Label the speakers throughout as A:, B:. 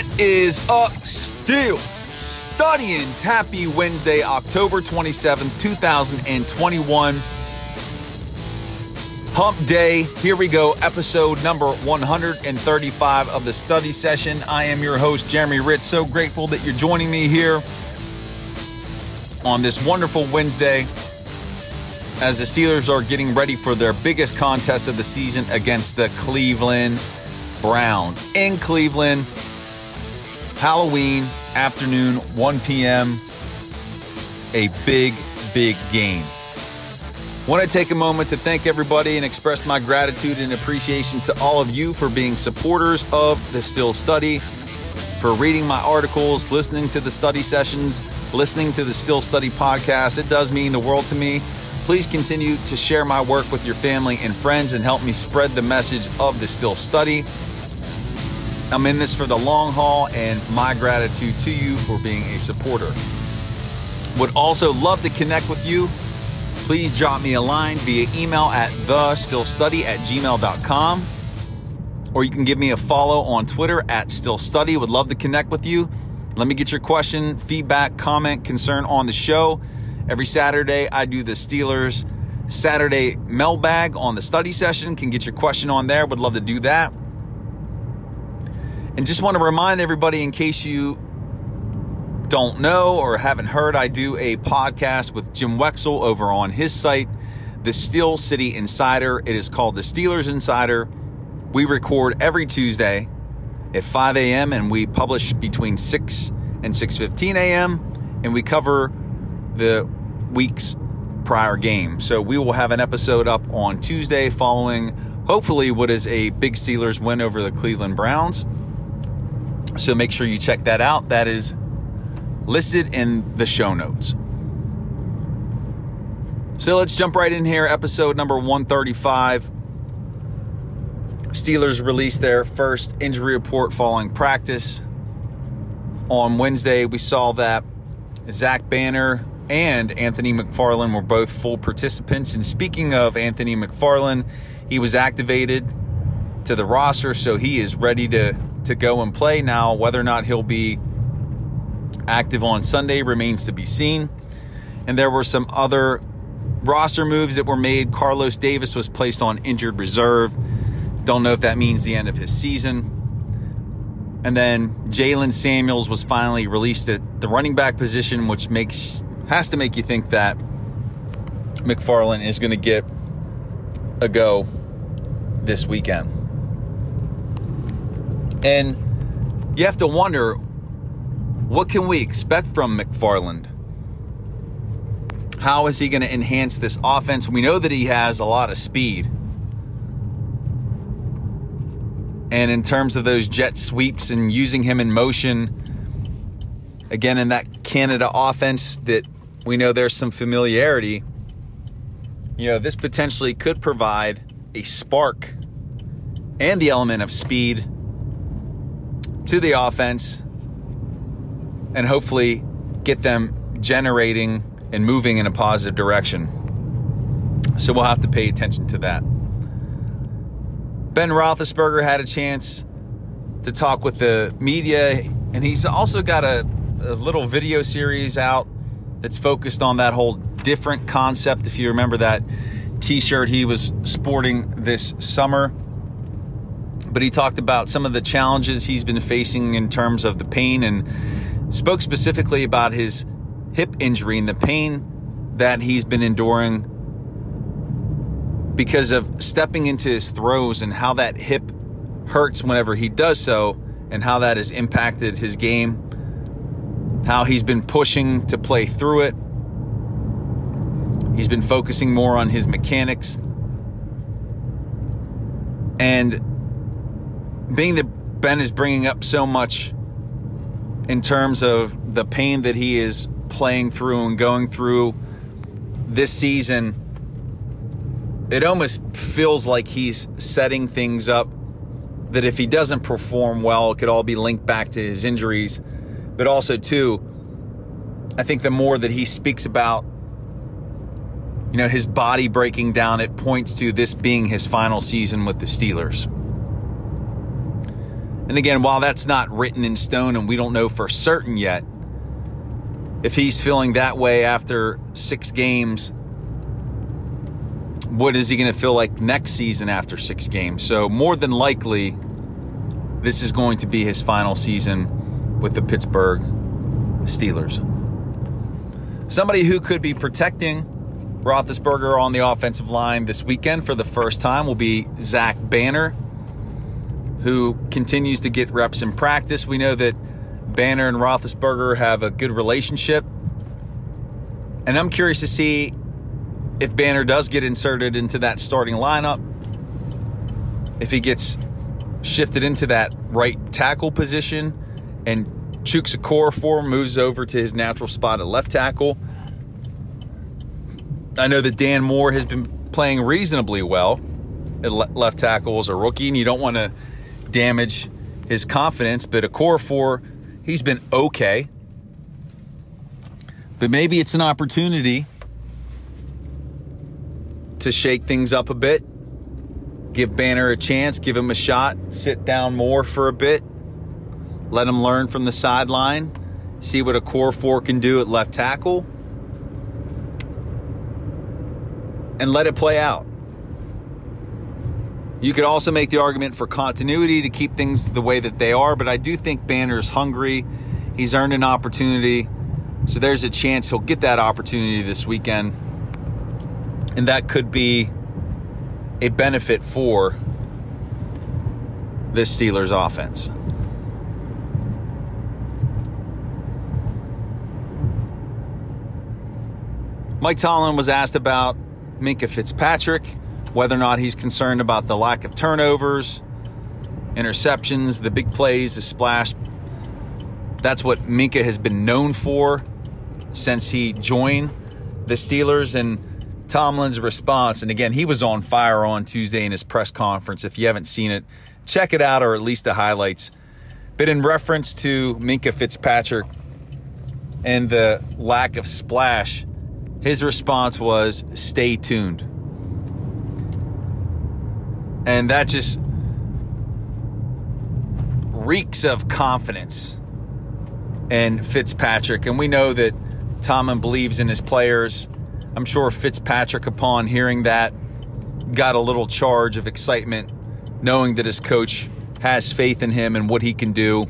A: What is up, Steel Studians? Happy Wednesday, October 27th, 2021. Hump Day. Here we go, episode number 135 of the study session. I am your host, Jeremy Hritz. So grateful that you're joining me here on this wonderful Wednesday as the Steelers are getting ready for their biggest contest of the season against the Cleveland Browns in Cleveland. Halloween afternoon, 1 p.m. A big, big game. Want to take a moment to thank everybody and express my gratitude and appreciation to all of you for being supporters of the Steel Study, for reading my articles, listening to the study sessions, listening to the Steel Study podcast. It does mean the world to me. Please continue to share my work with your family and friends and help me spread the message of the Steel Study. I'm in this for the long haul, and my gratitude to you for being a supporter. Would also love to connect with you. Please drop me a line via email at thesteelstudy at gmail.com. Or you can give me a follow on Twitter at steelstudy. Would love to connect with you. Let me get your question, feedback, comment, concern on the show. Every Saturday, I do the Steelers Saturday mailbag on the study session. Can get your question on there. Would love to do that. And just want to remind everybody, in case you don't know or haven't heard, I do a podcast with Jim Wexell over on his site, The Steel City Insider. It is called The Steelers Insider. We record every Tuesday at 5 a.m. and we publish between 6 and 6:15 a.m. and we cover the week's prior game. So we will have an episode up on Tuesday following hopefully what is a big Steelers win over the Cleveland Browns. So make sure you check that out. That is listed in the show notes. So let's jump right in here. Episode number 135. Steelers released their first injury report following practice. On Wednesday, we saw that Zach Banner and Anthony McFarland were both full participants. And speaking of Anthony McFarland, he was activated to the roster, so he is ready to to go and play now. Whether or not he'll be active on Sunday remains to be seen. And there were some other roster moves that were made. Carlos Davis was placed on injured reserve. Don't know if that means the end of his season. And then Jaylen Samuels was finally released at the running back position, which makes has to make you think that McFarland is going to get a go this weekend. And you have to wonder what can we expect from McFarland? How is he going to enhance this offense? We know that he has a lot of speed. And in terms of those jet sweeps and using him in motion, again, in that Canada offense that we know there's some familiarity, you know, this potentially could provide a spark and the element of speed to the offense and hopefully get them generating and moving in a positive direction. So we'll have to pay attention to that. Ben Roethlisberger had a chance to talk with the media, and he's also got a, a little video series out that's focused on that whole different concept. If you remember that t shirt he was sporting this summer but he talked about some of the challenges he's been facing in terms of the pain and spoke specifically about his hip injury and the pain that he's been enduring because of stepping into his throws and how that hip hurts whenever he does so and how that has impacted his game, how he's been pushing to play through it. He's been focusing more on his mechanics. And being that Ben is bringing up so much in terms of the pain that he is playing through and going through this season, it almost feels like he's setting things up that if he doesn't perform well, it could all be linked back to his injuries. But also, too, I think the more that he speaks about, you know, his body breaking down, it points to this being his final season with the Steelers. And again, while that's not written in stone and we don't know for certain yet, if he's feeling that way after six games, what is he going to feel like next season after six games? So, more than likely, this is going to be his final season with the Pittsburgh Steelers. Somebody who could be protecting Roethlisberger on the offensive line this weekend for the first time will be Zach Banner, who continues to get reps in practice. We know that Banner and Roethlisberger have a good relationship. And I'm curious to see if Banner does get inserted into that starting lineup, if he gets shifted into that right tackle position and Chuks Okorafor moves over to his natural spot at left tackle. I know that Dan Moore has been playing reasonably well at left tackle as a rookie, and you don't want to damage his confidence, but Okorafor, He's been okay. But maybe it's an opportunity to shake things up a bit, give Banner a chance, give him a shot, sit Dan Moore for a bit, let him learn from the sideline, see what Okorafor can do at left tackle, and let it play out. You could also make the argument for continuity to keep things the way that they are, but I do think Banner's hungry. He's earned an opportunity. So there's a chance he'll get that opportunity this weekend. And that could be a benefit for this Steelers offense. Mike Tomlin was asked about Minkah Fitzpatrick whether or not he's concerned about the lack of turnovers, interceptions, the big plays, the splash. That's what Minkah has been known for since he joined the Steelers. And Tomlin's response, and again, he was on fire on Tuesday in his press conference. If you haven't seen it, check it out or at least the highlights. But in reference to Minkah Fitzpatrick and the lack of splash, his response was stay tuned. And that just reeks of confidence in Fitzpatrick. And we know that Tomlin believes in his players. I'm sure Fitzpatrick, upon hearing that, got a little charge of excitement, knowing that his coach has faith in him and what he can do.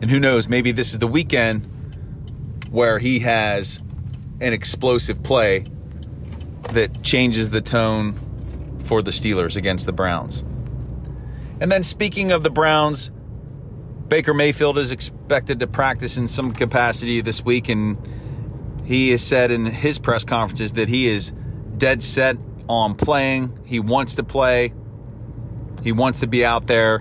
A: And who knows, maybe this is the weekend where he has an explosive play that changes the tone for the Steelers against the Browns. And then speaking of the Browns, Baker Mayfield is expected to practice in some capacity this week, and he has said in his press conferences that he is dead set on playing. He wants to play, he wants to be out there,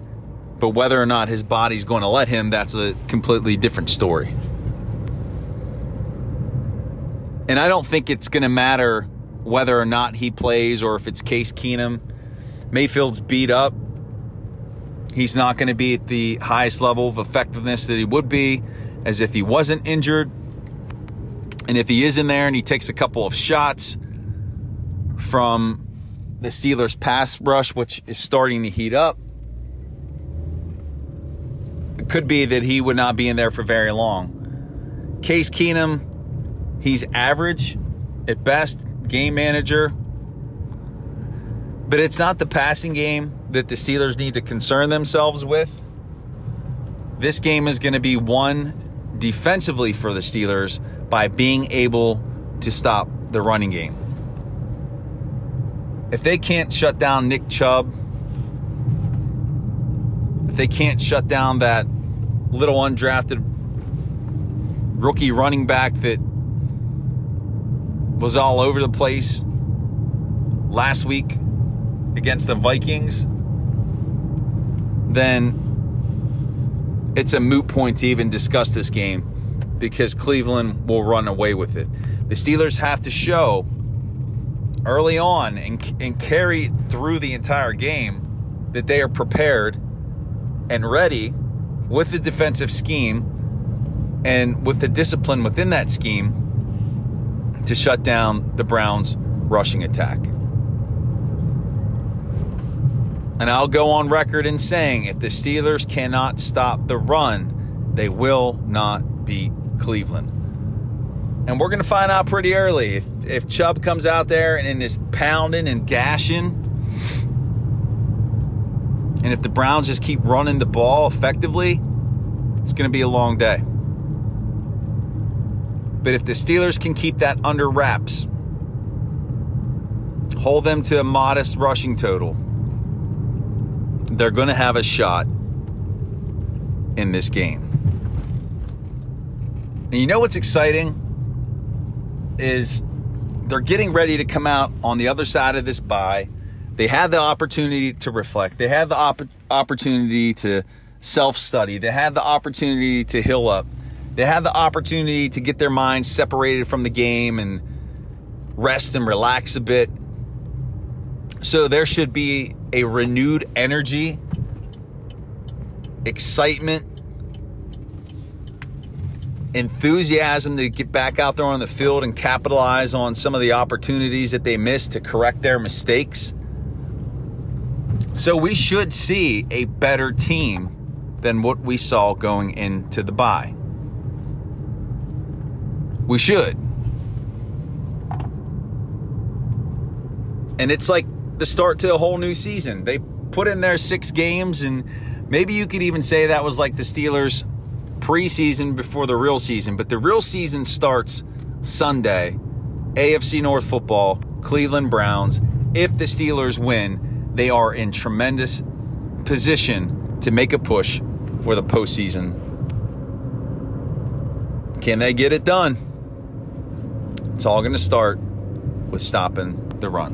A: but whether or not his body's going to let him, that's a completely different story. And I don't think it's going to matter whether or not he plays or if it's Case Keenum. Mayfield's beat up. He's not going to be at the highest level of effectiveness that he would be as if he wasn't injured. And if he is in there and he takes a couple of shots from the Steelers' pass rush, which is starting to heat up, it could be that he would not be in there for very long. Case Keenum, he's average at best game manager. But it's not the passing game that the Steelers need to concern themselves with. This game is going to be won defensively for the Steelers by being able to stop the running game. If they can't shut down Nick Chubb, if they can't shut down that little undrafted rookie running back that was all over the place last week against the Vikings, then it's a moot point to even discuss this game because Cleveland will run away with it. The Steelers have to show early on and, and carry through the entire game that they are prepared and ready with the defensive scheme and with the discipline within that scheme to shut down the Browns' rushing attack. And I'll go on record in saying if the Steelers cannot stop the run, they will not beat Cleveland. And we're going to find out pretty early. If, if Chubb comes out there and is pounding and gashing, and if the Browns just keep running the ball effectively, it's going to be a long day. But if the Steelers can keep that under wraps, hold them to a modest rushing total, they're going to have a shot in this game. And you know what's exciting? Is they're getting ready to come out on the other side of this bye. They had the opportunity to reflect, they had the op- opportunity to self study, they had the opportunity to heal up, they had the opportunity to get their minds separated from the game and rest and relax a bit. So there should be a renewed energy, excitement, enthusiasm to get back out there on the field and capitalize on some of the opportunities that they missed to correct their mistakes. So we should see a better team than what we saw going into the bye. We should. And it's like the start to a whole new season. They put in their six games, and maybe you could even say that was like the Steelers' preseason before the real season. But the real season starts Sunday, AFC North football, Cleveland Browns. If the Steelers win, they are in tremendous position to make a push for the postseason. Can they get it done? It's all going to start with stopping the run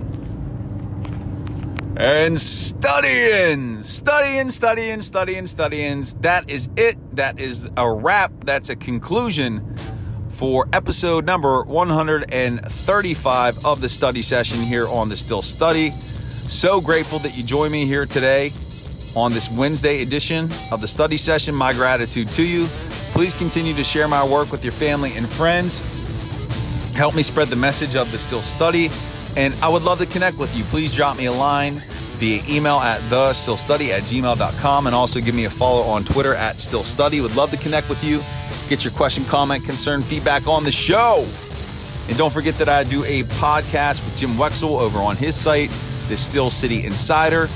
A: and studying, studying, studying, studying, studying. That is it. That is a wrap. That's a conclusion for episode number 135 of the study session here on the Steel Study. So grateful that you join me here today on this Wednesday edition of the study session. My gratitude to you. Please continue to share my work with your family and friends. Help me spread the message of the Steel Study and I would love to connect with you. Please drop me a line via email at the steelstudy at gmail.com and also give me a follow on Twitter at steel study. Would love to connect with you. Get your question, comment, concern, feedback on the show. And don't forget that I do a podcast with Jim Wexell over on his site, the Steel City Insider.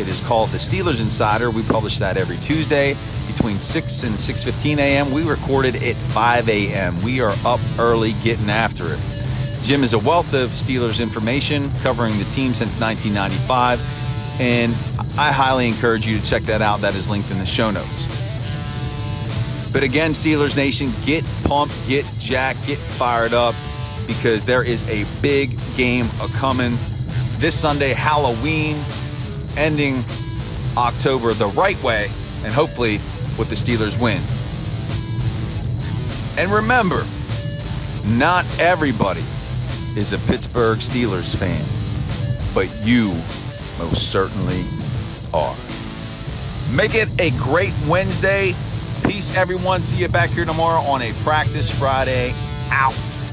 A: It is called the Steelers Insider. We publish that every Tuesday between 6 and 6:15 a.m. We recorded at 5 a.m. We are up early getting after it. Jim is a wealth of Steelers information covering the team since 1995, and I highly encourage you to check that out. That is linked in the show notes. But again, Steelers Nation, get pumped, get jacked, get fired up because there is a big game a coming this Sunday, Halloween, ending October the right way, and hopefully with the Steelers win. And remember, not everybody is a Pittsburgh Steelers fan, but you most certainly are. Make it a great Wednesday. Peace, everyone. See you back here tomorrow on a Practice Friday. Out.